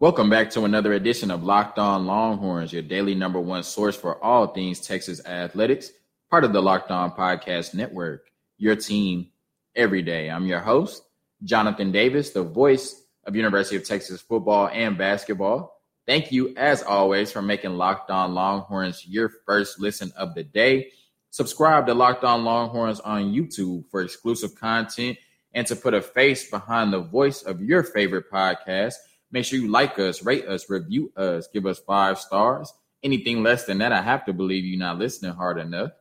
Welcome back to another edition of Locked On Longhorns, your daily number one source for all things Texas athletics, part of the Locked On Podcast Network, your team every day. I'm your host, Jonathan Davis, the voice of University of Texas football and basketball. Thank you, as always, for making Locked On Longhorns your first listen of the day. Subscribe to Locked On Longhorns on YouTube for exclusive content and to put a face behind the voice of your favorite podcast – Make sure you like us, rate us, review us, give us five stars. Anything less than that, I have to believe you're not listening hard enough.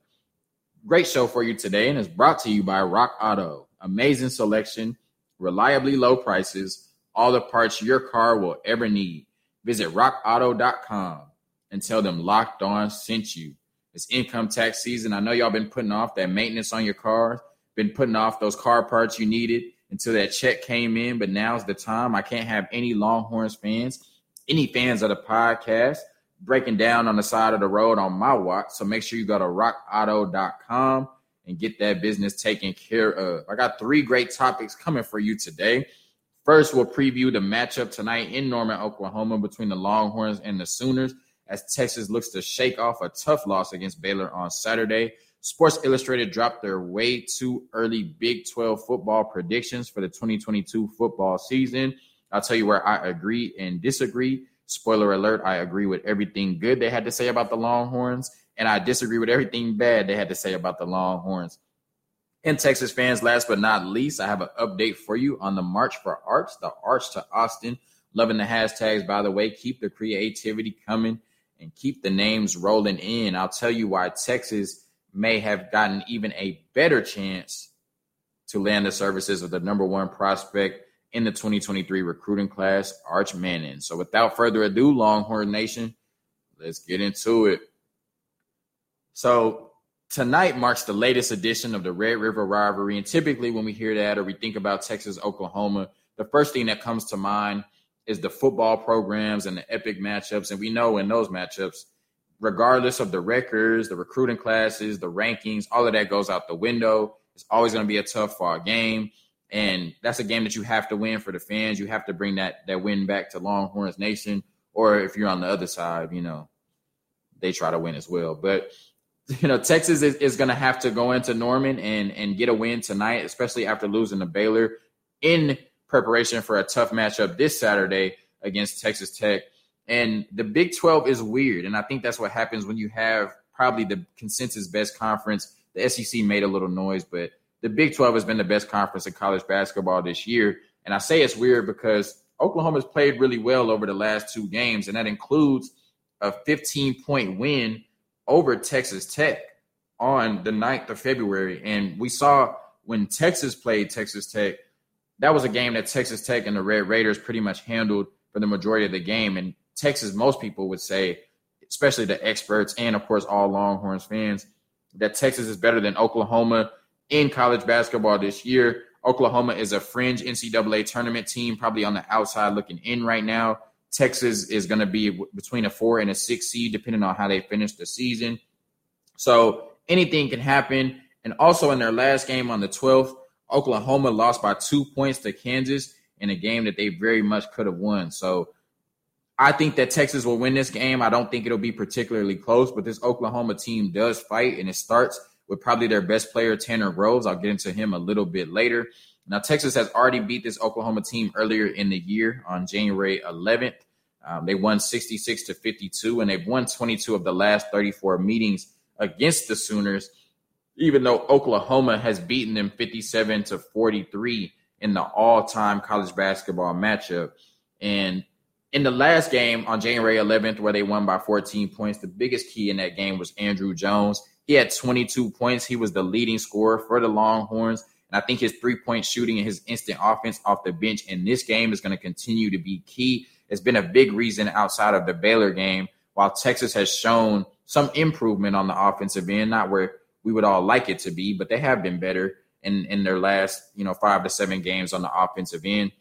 Great show for you today, and it's brought to you by Rock Auto. Amazing selection, reliably low prices, all the parts your car will ever need. Visit rockauto.com and tell them Locked On sent you. It's income tax season. I know y'all been putting off that maintenance on your car, been putting off those car parts you needed until that check came in, but now's the time. I can't have any Longhorns fans, any fans of the podcast breaking down on the side of the road on my watch. So make sure you go to rockauto.com and get that business taken care of. I got three great topics coming for you today. First, we'll preview the matchup tonight in Norman, Oklahoma between the Longhorns and the Sooners as Texas looks to shake off a tough loss against Baylor on Saturday. Sports Illustrated dropped their way too early Big 12 football predictions for the 2022 football season. I'll tell you where I agree and disagree. Spoiler alert, I agree with everything good they had to say about the Longhorns, and I disagree with everything bad they had to say about the Longhorns. And Texas fans, last but not least, I have an update for you on the March for Arch, the Arch to Austin. Loving the hashtags, by the way. Keep the creativity coming and keep the names rolling in. I'll tell you why Texas may have gotten even a better chance to land the services of the number one prospect in the 2023 recruiting class, Arch Manning. So without further ado, Longhorn Nation, let's get into it. So tonight marks the latest edition of the Red River rivalry. And typically when we hear that or we think about Texas, Oklahoma, the first thing that comes to mind is the football programs and the epic matchups. And we know in those matchups, regardless of the records, the recruiting classes, the rankings, all of that goes out the window. It's always going to be a tough fought game. And that's a game that you have to win for the fans. You have to bring that that win back to Longhorns Nation. Or if you're on the other side, you know, they try to win as well. But you know, Texas is, is going to have to go into Norman and and get a win tonight, especially after losing to Baylor in preparation for a tough matchup this Saturday against Texas Tech. And the Big 12 is weird. And I think that's what happens when you have probably the consensus best conference. The SEC made a little noise, but the Big 12 has been the best conference in college basketball this year. And I say it's weird because Oklahoma's played really well over the last two games, and that includes a 15 point win over Texas Tech on the 9th of February. And we saw when Texas played Texas Tech, that was a game that Texas Tech and the Red Raiders pretty much handled for the majority of the game. And Texas, most people would say, especially the experts and of course all Longhorns fans, that Texas is better than Oklahoma in college basketball this year. Oklahoma is a fringe NCAA tournament team, probably on the outside looking in right now. Texas is going to be between a four and a six seed, depending on how they finish the season. So anything can happen. And also in their last game on the 12th, Oklahoma lost by two points to Kansas in a game that they very much could have won. So I think that Texas will win this game. I don't think it'll be particularly close, but this Oklahoma team does fight, and it starts with probably their best player, Tanner Groves. I'll get into him a little bit later. Now, Texas has already beat this Oklahoma team earlier in the year on January 11th. Um, they won 66 to 52, and they've won 22 of the last 34 meetings against the Sooners, even though Oklahoma has beaten them 57 to 43 in the all time college basketball matchup. And in the last game on January 11th, where they won by 14 points, the biggest key in that game was Andrew Jones. He had 22 points. He was the leading scorer for the Longhorns. And I think his three point shooting and his instant offense off the bench in this game is going to continue to be key. It's been a big reason outside of the Baylor game, while Texas has shown some improvement on the offensive end, not where we would all like it to be, but they have been better in, in their last, you know, five to seven games on the offensive end.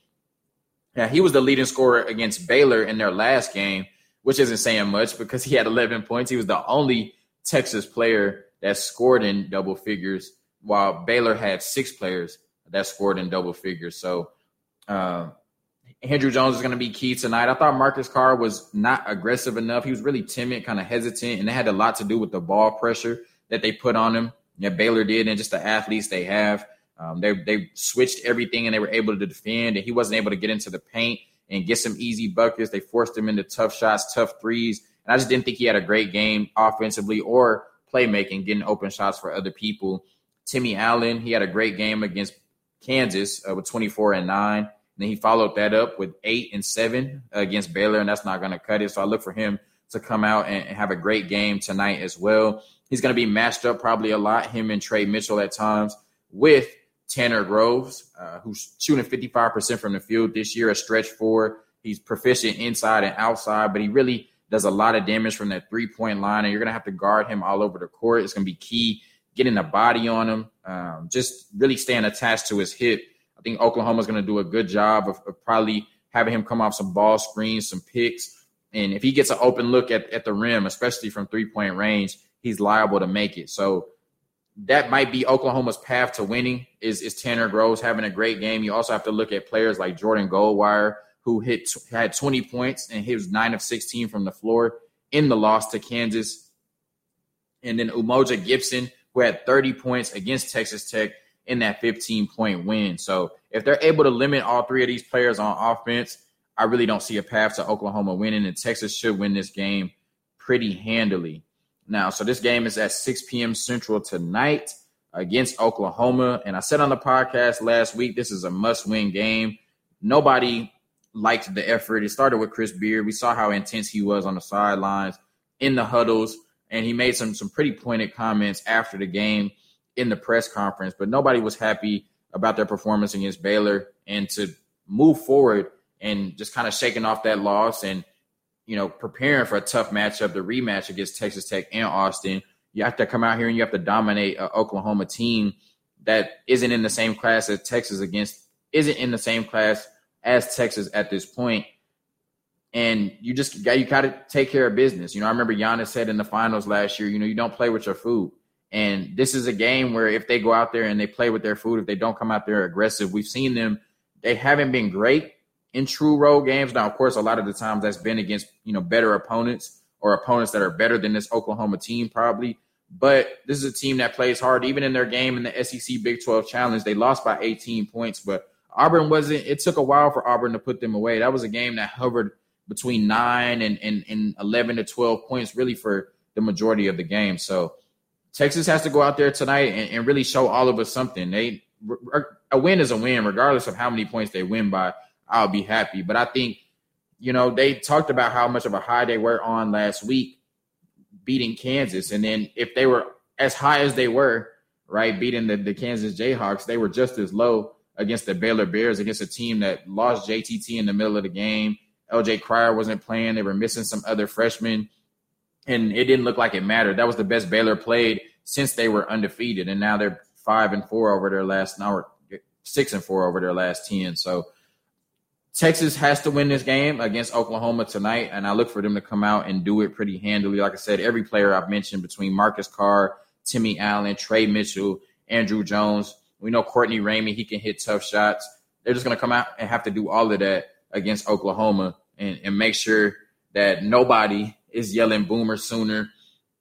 Now, he was the leading scorer against Baylor in their last game, which isn't saying much because he had 11 points. He was the only Texas player that scored in double figures, while Baylor had six players that scored in double figures. So uh, Andrew Jones is going to be key tonight. I thought Marcus Carr was not aggressive enough. He was really timid, kind of hesitant, and it had a lot to do with the ball pressure that they put on him. Yeah, Baylor did, and just the athletes they have. Um, they they switched everything, and they were able to defend. And he wasn't able to get into the paint and get some easy buckets. They forced him into tough shots, tough threes. And I just didn't think he had a great game offensively or playmaking, getting open shots for other people. Timmy Allen, he had a great game against Kansas uh, with 24 and 9. And then he followed that up with 8 and 7 against Baylor, and that's not going to cut it. So I look for him to come out and, and have a great game tonight as well. He's going to be matched up probably a lot, him and Trey Mitchell at times, with Tanner Groves, uh, who's shooting 55% from the field this year, a stretch four. He's proficient inside and outside, but he really does a lot of damage from that three point line, and you're going to have to guard him all over the court. It's going to be key getting a body on him, um, just really staying attached to his hip. I think Oklahoma's going to do a good job of, of, probably having him come off some ball screens, some picks. And if he gets an open look at, at the rim, especially from three point range, he's liable to make it. So that might be Oklahoma's path to winning is, is Tanner Groves having a great game. You also have to look at players like Jordan Goldwire, who hit had 20 points and he was nine of 16 from the floor in the loss to Kansas. And then Umoja Gibson, who had 30 points against Texas Tech in that 15 point win. So if they're able to limit all three of these players on offense, I really don't see a path to Oklahoma winning, and Texas should win this game pretty handily. Now, so this game is at 6 p.m. Central tonight against Oklahoma. And I said on the podcast last week, this is a must win game. Nobody liked the effort. It started with Chris Beard. We saw how intense he was on the sidelines, in the huddles, and he made some some pretty pointed comments after the game in the press conference. But nobody was happy about their performance against Baylor, and to move forward and just kind of shaking off that loss and you know preparing for a tough matchup, the rematch against Texas Tech and Austin. You have to come out here and you have to dominate an Oklahoma team that isn't in the same class as Texas against isn't in the same class as Texas at this point. And you just got you got to take care of business. You know, I remember Giannis said in the finals last year, you know, you don't play with your food. And this is a game where if they go out there and they play with their food, if they don't come out there aggressive, we've seen them, they haven't been great in true road games. Now, of course, a lot of the times that's been against, you know, better opponents or opponents that are better than this Oklahoma team, probably. But this is a team that plays hard. Even in their game in the SEC Big 12 Challenge, they lost by 18 points, but Auburn wasn't. It took a while for Auburn to put them away. That was a game that hovered between nine and and, and eleven to twelve points, really for the majority of the game. So Texas has to go out there tonight and, and really show all of us something. They a win is a win, regardless of how many points they win by. I'll be happy. But I think you know they talked about how much of a high they were on last week, beating Kansas, and then if they were as high as they were, right, beating the, the Kansas Jayhawks, they were just as low against the Baylor Bears, against a team that lost JTT in the middle of the game. LJ Cryer wasn't playing. They were missing some other freshmen, and it didn't look like it mattered. That was the best Baylor played since they were undefeated, and now they're five and four over their last now six and four over their last ten. So Texas has to win this game against Oklahoma tonight, and I look for them to come out and do it pretty handily. Like I said, every player I've mentioned between Marcus Carr, Timmy Allen, Trey Mitchell, Andrew Jones, we know Courtney Ramey, he can hit tough shots. They're just going to come out and have to do all of that against Oklahoma and, and make sure that nobody is yelling boomer sooner.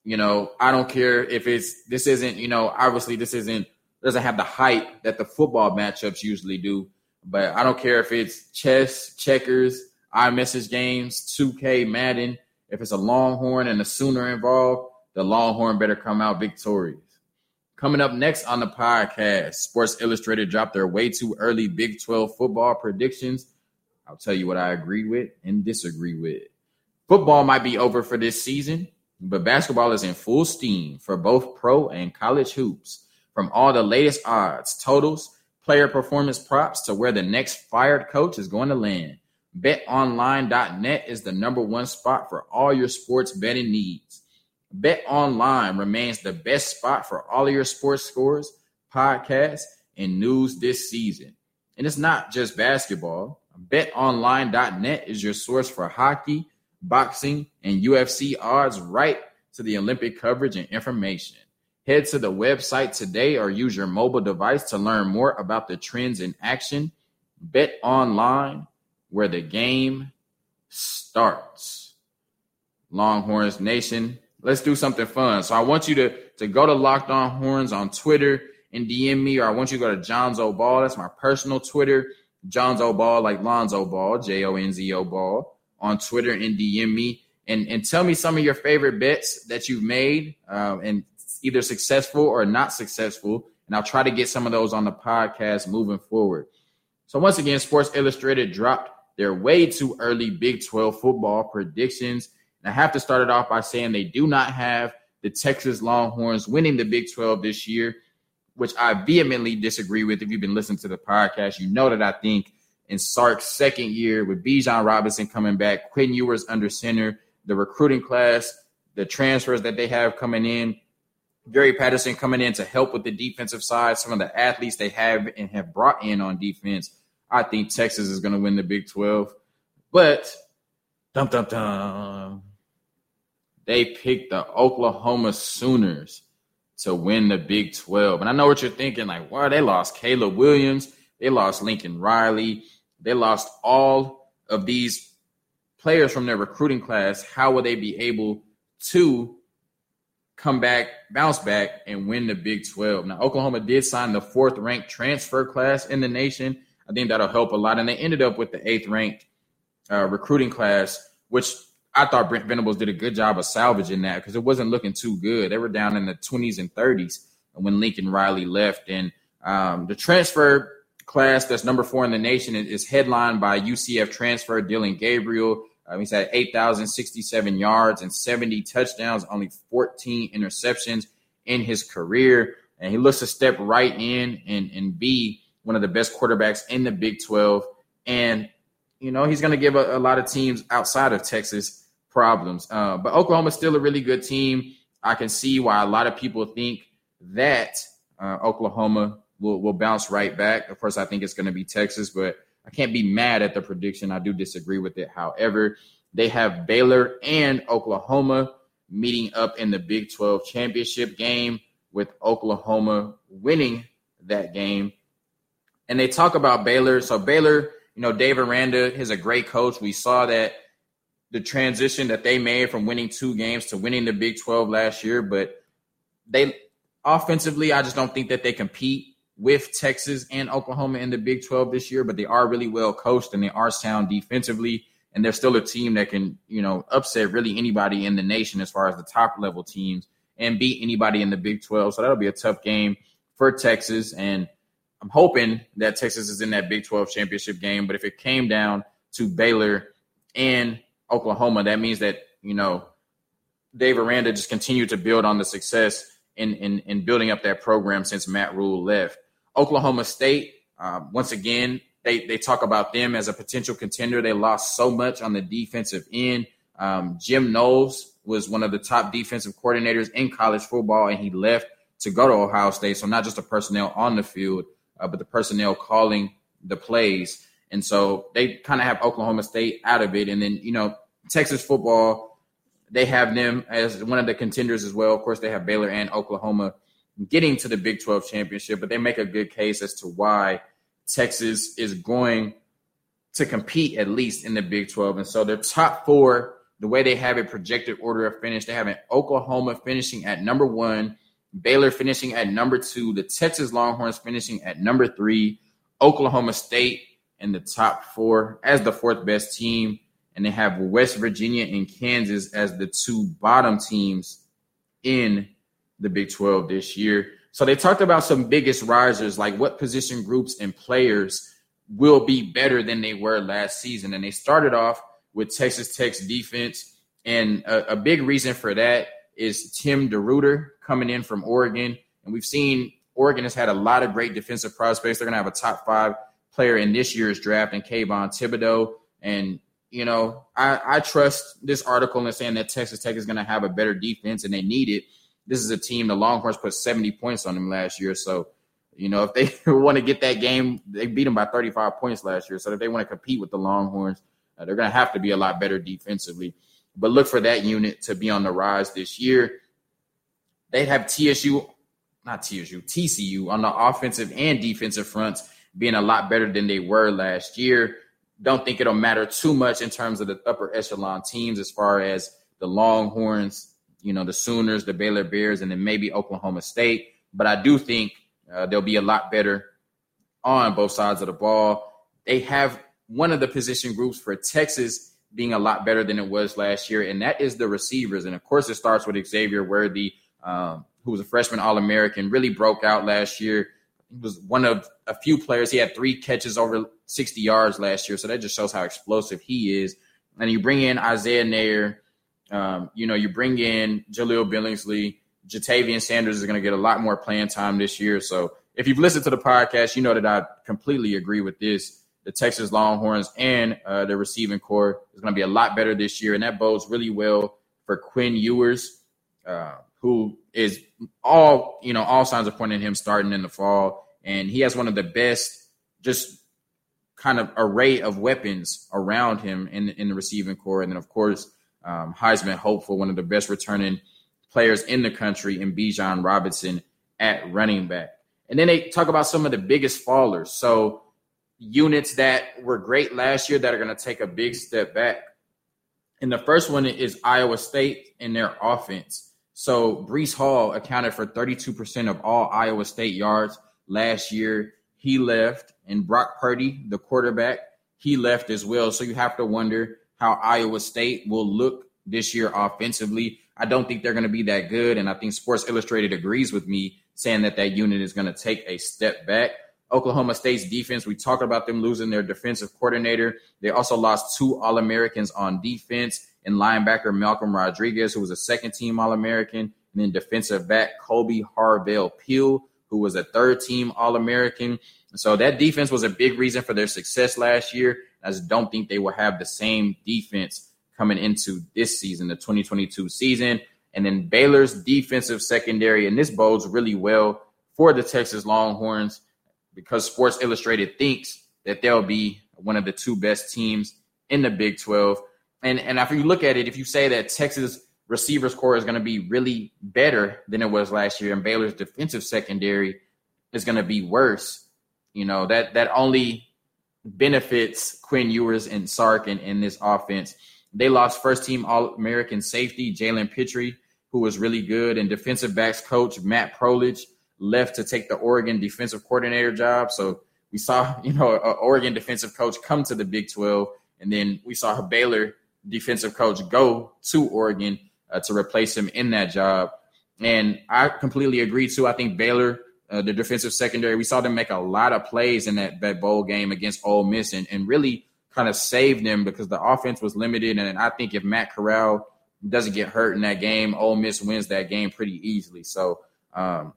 You know, I don't care if it's this isn't, you know, obviously this isn't doesn't have the hype that the football matchups usually do. But I don't care if it's chess, checkers, iMessage games, 2K, Madden. If it's a Longhorn and a Sooner involved, the Longhorn better come out victorious. Coming up next on the podcast, Sports Illustrated dropped their way too early Big 12 football predictions. I'll tell you what I agree with and disagree with. Football might be over for this season, but basketball is in full steam for both pro and college hoops. From all the latest odds, totals, player performance props to where the next fired coach is going to land. BetOnline.net is the number one spot for all your sports betting needs. BetOnline remains the best spot for all of your sports scores, podcasts, and news this season. And it's not just basketball. BetOnline.net is your source for hockey, boxing, and UFC odds right to the Olympic coverage and information. Head to the website today or use your mobile device to learn more about the trends in action. Bet online, where the game starts. Longhorns Nation, let's do something fun. So I want you to, to go to Locked On Horns on Twitter and DM me, or I want you to go to Jonzo Ball. That's my personal Twitter. Jonzo Ball, like Lonzo Ball, J O N Z O Ball, on Twitter and DM me. And, and tell me some of your favorite bets that you've made um, and either successful or not successful. And I'll try to get some of those on the podcast moving forward. So, once again, Sports Illustrated dropped their way too early Big 12 football predictions. And I have to start it off by saying they do not have the Texas Longhorns winning the Big 12 this year which I vehemently disagree with. If you've been listening to the podcast, you know that I think in Sark's second year with Bijan Robinson coming back, Quinn Ewers under center, the recruiting class, the transfers that they have coming in, Gary Patterson coming in to help with the defensive side, some of the athletes they have and have brought in on defense. I think Texas is going to win the Big 12. But dum dum dum. They picked the Oklahoma Sooners to win the Big 12. And I know what you're thinking like, wow, they lost Caleb Williams, they lost Lincoln Riley, they lost all of these players from their recruiting class. How will they be able to come back, bounce back, and win the Big 12? Now, Oklahoma did sign the fourth ranked transfer class in the nation. I think that'll help a lot. And they ended up with the eighth ranked uh, recruiting class, which I thought Brent Venables did a good job of salvaging that because it wasn't looking too good. They were down in the 20s and 30s when Lincoln Riley left. And um, the transfer class that's number four in the nation is headlined by UCF transfer Dillon Gabriel. Um, he's had 8,067 yards and 70 touchdowns, only 14 interceptions in his career. And he looks to step right in and, and be one of the best quarterbacks in the Big 12. And, you know, he's going to give a, a lot of teams outside of Texas problems. Uh, but Oklahoma's still a really good team. I can see why a lot of people think that uh, Oklahoma will, will bounce right back. Of course, I think it's going to be Texas, but I can't be mad at the prediction. I do disagree with it. However, they have Baylor and Oklahoma meeting up in the Big 12 championship game with Oklahoma winning that game. And they talk about Baylor. So Baylor, you know, Dave Aranda is a great coach. We saw that the transition that they made from winning two games to winning the Big 12 last year, but they offensively, I just don't think that they compete with Texas and Oklahoma in the Big 12 this year, but they are really well coached and they are sound defensively. And they're still a team that can, you know, upset really anybody in the nation as far as the top level teams and beat anybody in the Big 12. So that'll be a tough game for Texas. And I'm hoping that Texas is in that Big 12 championship game. But if it came down to Baylor and Oklahoma, that means that, you know, Dave Aranda just continued to build on the success in, in, in building up that program since Matt Rhule left. Oklahoma State, uh, once again, they, they talk about them as a potential contender. They lost so much on the defensive end. Um, Jim Knowles was one of the top defensive coordinators in college football, and he left to go to Ohio State. So not just the personnel on the field, uh, but the personnel calling the plays. And so they kind of have Oklahoma State out of it. And then, you know, Texas football, they have them as one of the contenders as well. Of course, they have Baylor and Oklahoma getting to the Big 12 championship, but they make a good case as to why Texas is going to compete at least in the Big 12. And so their top four, the way they have a projected order of finish, they have an Oklahoma finishing at number one, Baylor finishing at number two, the Texas Longhorns finishing at number three, Oklahoma State in the top four as the fourth best team. And they have West Virginia and Kansas as the two bottom teams in the Big 12 this year. So they talked about some biggest risers, like what position groups and players will be better than they were last season. And they started off with Texas Tech's defense. And a, a big reason for that is Tim DeRuyter coming in from Oregon. And we've seen Oregon has had a lot of great defensive prospects. They're going to have a top five player in this year's draft and Kayvon Thibodeaux. And, you know, I, I trust this article in saying that Texas Tech is going to have a better defense and they need it. This is a team, the Longhorns put 70 points on them last year. So, you know, if they want to get that game, they beat them by 35 points last year. So if they want to compete with the Longhorns, uh, they're going to have to be a lot better defensively. But look for that unit to be on the rise this year. They have TSU, not TSU, TCU on the offensive and defensive fronts being a lot better than they were last year. don't think it'll matter too much in terms of the upper echelon teams as far as the Longhorns, you know, the Sooners, the Baylor Bears, and then maybe Oklahoma State. But I do think uh, they'll be a lot better on both sides of the ball. They have one of the position groups for Texas being a lot better than it was last year, and that is the receivers. And of course, it starts with Xavier Worthy, um, who was a freshman All American, really broke out last year. He was one of a few players. He had three catches over 60 yards last year, so that just shows how explosive he is. And you bring in Isaiah Neyor, um, you know, you bring in Jahleel Billingsley. Ja'Tavion Sanders is going to get a lot more playing time this year. So if you've listened to the podcast, you know that I completely agree with this. The Texas Longhorns and uh, the receiving corps is going to be a lot better this year, and that bodes really well for Quinn Ewers, uh, who is all you know. All signs are pointing him starting in the fall, and he has one of the best, just kind of array of weapons around him in in the receiving corps, and then of course um, Heisman hopeful, one of the best returning players in the country in Bijan Robinson at running back. And then they talk about some of the biggest fallers. So units that were great last year that are going to take a big step back. And the first one is Iowa State in their offense. So Breece Hall accounted for 32% of all Iowa State yards last year. He left, and Brock Purdy, the quarterback, he left as well. So you have to wonder how Iowa State will look this year offensively. I don't think they're going to be that good. And I think Sports Illustrated agrees with me saying that that unit is going to take a step back. Oklahoma State's defense, we talked about them losing their defensive coordinator. They also lost two All Americans on defense and linebacker Malcolm Rodriguez, who was a second team All American, and then defensive back Kolby Harvell Peel, who was a third team All American. So that defense was a big reason for their success last year. I just don't think they will have the same defense coming into this season, the 2022 season. And then Baylor's defensive secondary, and this bodes really well for the Texas Longhorns because Sports Illustrated thinks that they'll be one of the two best teams in the Big 12. And and if you look at it, if you say that Texas receivers corps is going to be really better than it was last year, and Baylor's defensive secondary is going to be worse, you know that that only benefits Quinn Ewers and Sark in, in this offense. They lost first team All American safety Jalen Pitre, who was really good, and defensive backs coach Matt Powledge left to take the Oregon defensive coordinator job. So we saw, you know, an Oregon defensive coach come to the Big 12, and then we saw a Baylor defensive coach go to Oregon uh, to replace him in that job. And I completely agree too. I think Baylor, uh, the defensive secondary, we saw them make a lot of plays in that, that bowl game against Ole Miss and, and really kind of saved them because the offense was limited. And I think if Matt Corral doesn't get hurt in that game, Ole Miss wins that game pretty easily. So um,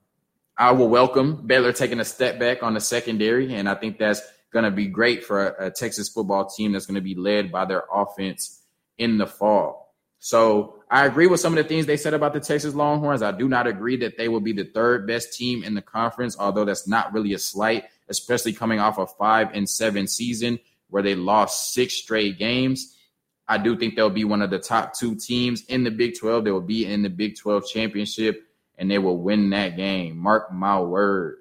I will welcome Baylor taking a step back on the secondary, and I think that's going to be great for a, a Texas football team that's going to be led by their offense in the fall. So I agree with some of the things they said about the Texas Longhorns. I do not agree that they will be the third best team in the conference, although that's not really a slight, especially coming off a five and seven season where they lost six straight games. I do think they'll be one of the top two teams in the Big 12. They will be in the Big 12 championship and they will win that game. Mark my word.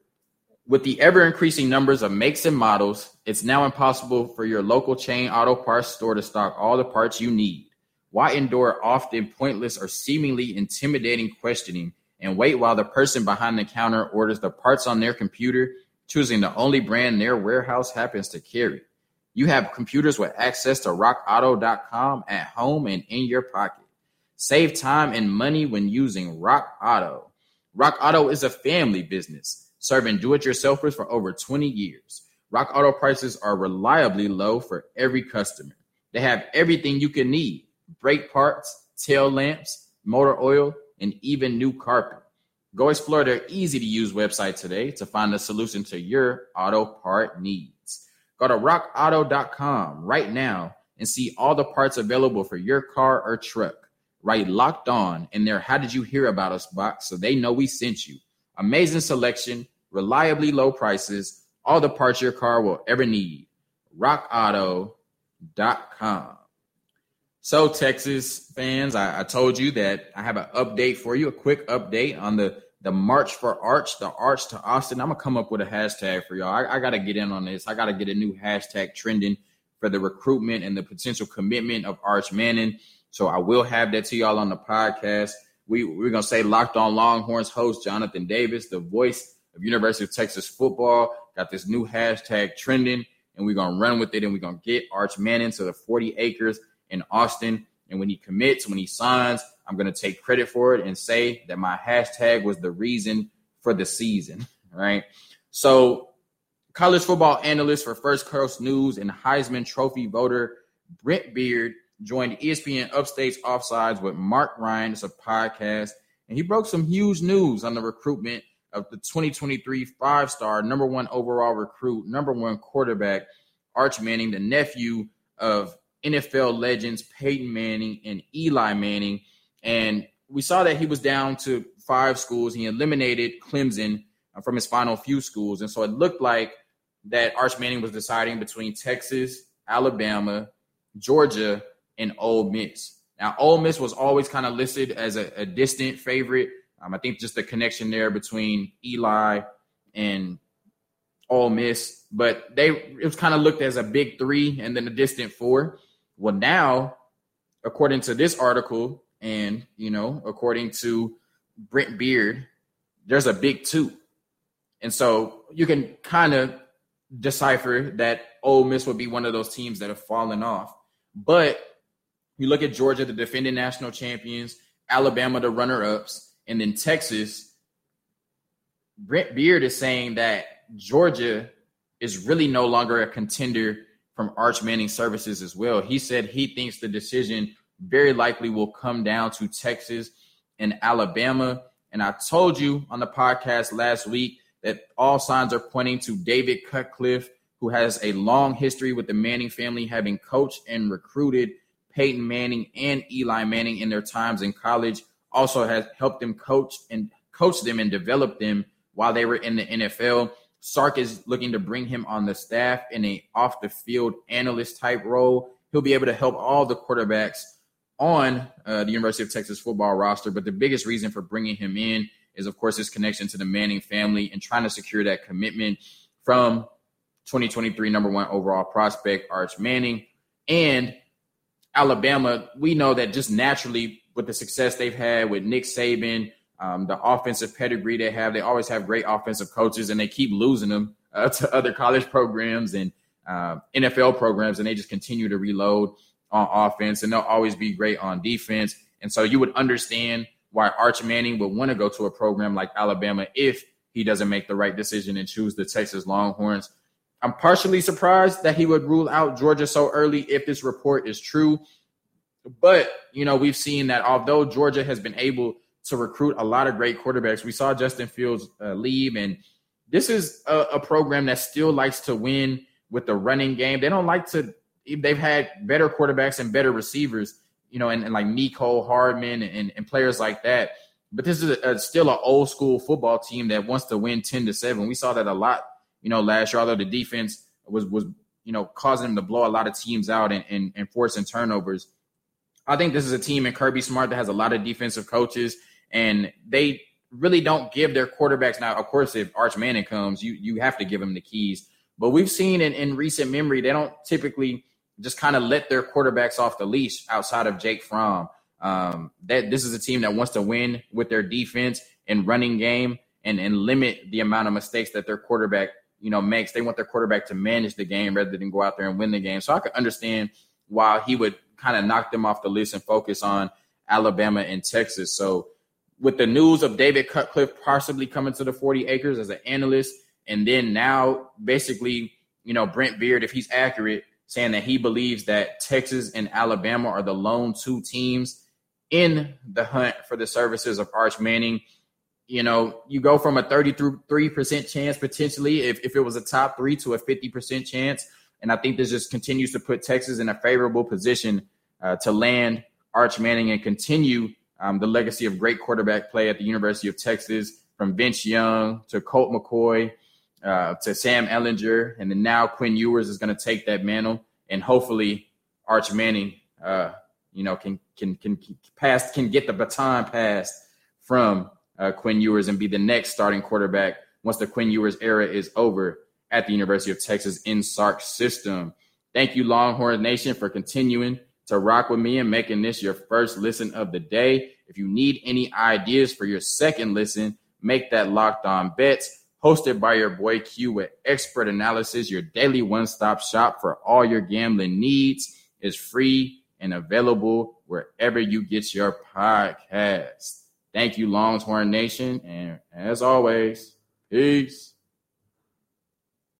With the ever increasing numbers of makes and models, it's now impossible for your local chain auto parts store to stock all the parts you need. Why endure often pointless or seemingly intimidating questioning and wait while the person behind the counter orders the parts on their computer, choosing the only brand their warehouse happens to carry? You have computers with access to rockauto.com at home and in your pocket. Save time and money when using Rock Auto. Rock Auto is a family business serving do it yourselfers for over 20 years. Rock Auto prices are reliably low for every customer. They have everything you can need brake parts, tail lamps, motor oil, and even new carpet. Go explore their easy to use website today to find a solution to your auto part needs. Go to rockauto.com right now and see all the parts available for your car or truck. Write locked on in their How Did You Hear About Us box so they know we sent you. Amazing selection, reliably low prices, all the parts your car will ever need. RockAuto.com. So, Texas fans, I, I, told you that I have an update for you, a quick update on the the March for Arch, the Arch to Austin. I'm gonna come up with a hashtag for y'all. I, I gotta get in on this. I gotta get a new hashtag trending for the recruitment and the potential commitment of Arch Manning. So I will have that to y'all on the podcast. We, we're to say Locked on Longhorns host Jonathan Davis, the voice of University of Texas football, got this new hashtag trending, and we're to run with it, and we're to get Arch Manning to the 40 acres in Austin. And when he commits, when he signs, I'm going to take credit for it and say that my hashtag was the reason for the season, right? So, college football analyst for First Coast News and Heisman Trophy voter Brent Beard joined ESPN Upstate's Offsides with Mark Ryan. It's a podcast, and he broke some huge news on the recruitment of the 2023 five star, number one overall recruit, number one quarterback, Arch Manning, the nephew of NFL legends Peyton Manning and Eli Manning. And we saw that he was down to five schools. He eliminated Clemson uh, from his final few schools. And so it looked like that Arch Manning was deciding between Texas, Alabama, Georgia, and Ole Miss. Now, Ole Miss was always kind of listed as a, a distant favorite. Um, I think just the connection there between Eli and Ole Miss, but they it was kind of looked as a big three and then a distant four. Well, now, according to this article, and you know, according to Brent Beard, there's a big two. And so you can kind of decipher that Ole Miss would be one of those teams that have fallen off. But you look at Georgia, the defending national champions, Alabama, the runner ups, and then Texas. Brent Beard is saying that Georgia is really no longer a contender from Arch Manning Services as well. He said he thinks the decision very likely will come down to Texas and Alabama. And I told you on the podcast last week that all signs are pointing to David Cutcliffe, who has a long history with the Manning family, having coached and recruited Peyton Manning and Eli Manning in their times in college. Also has helped them coach and coach them and develop them while they were in the NFL. Sark is looking to bring him on the staff in a off the field analyst type role. He'll be able to help all the quarterbacks on uh, the University of Texas football roster. But the biggest reason for bringing him in is, of course, his connection to the Manning family and trying to secure that commitment from 2023 number one overall prospect Arch Manning and Alabama. We know that just naturally with the success they've had with Nick Saban, um, the offensive pedigree they have. They always have great offensive coaches, and they keep losing them uh, to other college programs and uh, NFL programs, and they just continue to reload on offense, and they'll always be great on defense. And so you would understand why Arch Manning would want to go to a program like Alabama if he doesn't make the right decision and choose the Texas Longhorns. I'm partially surprised that he would rule out Georgia so early if this report is true. But, you know, we've seen that although Georgia has been able to recruit a lot of great quarterbacks. We saw Justin Fields uh, leave, and this is a, a, program that still likes to win with the running game. They don't like to. They've had better quarterbacks and better receivers, you know, and, and like Mecole Hardman and, and, players like that. But this is a, still an old school football team that wants to win ten to seven. We saw that a lot, you know, last year. Although the defense was was you know causing them to blow a lot of teams out and, and, and forcing turnovers. I think this is a team in Kirby Smart that has a lot of defensive coaches and they really don't give their quarterbacks now. Of course, if Arch Manning comes, you you have to give him the keys. But we've seen in, in recent memory, they don't typically just kind of let their quarterbacks off the leash outside of Jake Fromm. Um, that this is a team that wants to win with their defense and running game and, and limit the amount of mistakes that their quarterback, you know, makes. They want their quarterback to manage the game rather than go out there and win the game. So I could understand why he would kind of knock them off the list and focus on Alabama and Texas. So with the news of David Cutcliffe possibly coming to the 40 acres as an analyst, and then now basically, you know, Brent Beard, if he's accurate, saying that he believes that Texas and Alabama are the lone two teams in the hunt for the services of Arch Manning. You know, you go from a 33% chance potentially, if, if it was a top three, to a 50% chance. And I think this just continues to put Texas in a favorable position uh, to land Arch Manning and continue um, the legacy of great quarterback play at the University of Texas, from Vince Young to Colt McCoy uh, to Sam Ehlinger, and then now Quinn Ewers is going to take that mantle, and hopefully Arch Manning, uh, you know, can can can pass can get the baton passed from uh, Quinn Ewers and be the next starting quarterback once the Quinn Ewers era is over at the University of Texas in Sark's system. Thank you, Longhorn Nation, for continuing to rock with me and making this your first listen of the day. If you need any ideas for your second listen, make that locked on bets hosted by your boy Q with expert analysis, your daily one stop shop for all your gambling needs is free and available wherever you get your podcast. Thank you, Longhorn Nation. And as always, peace.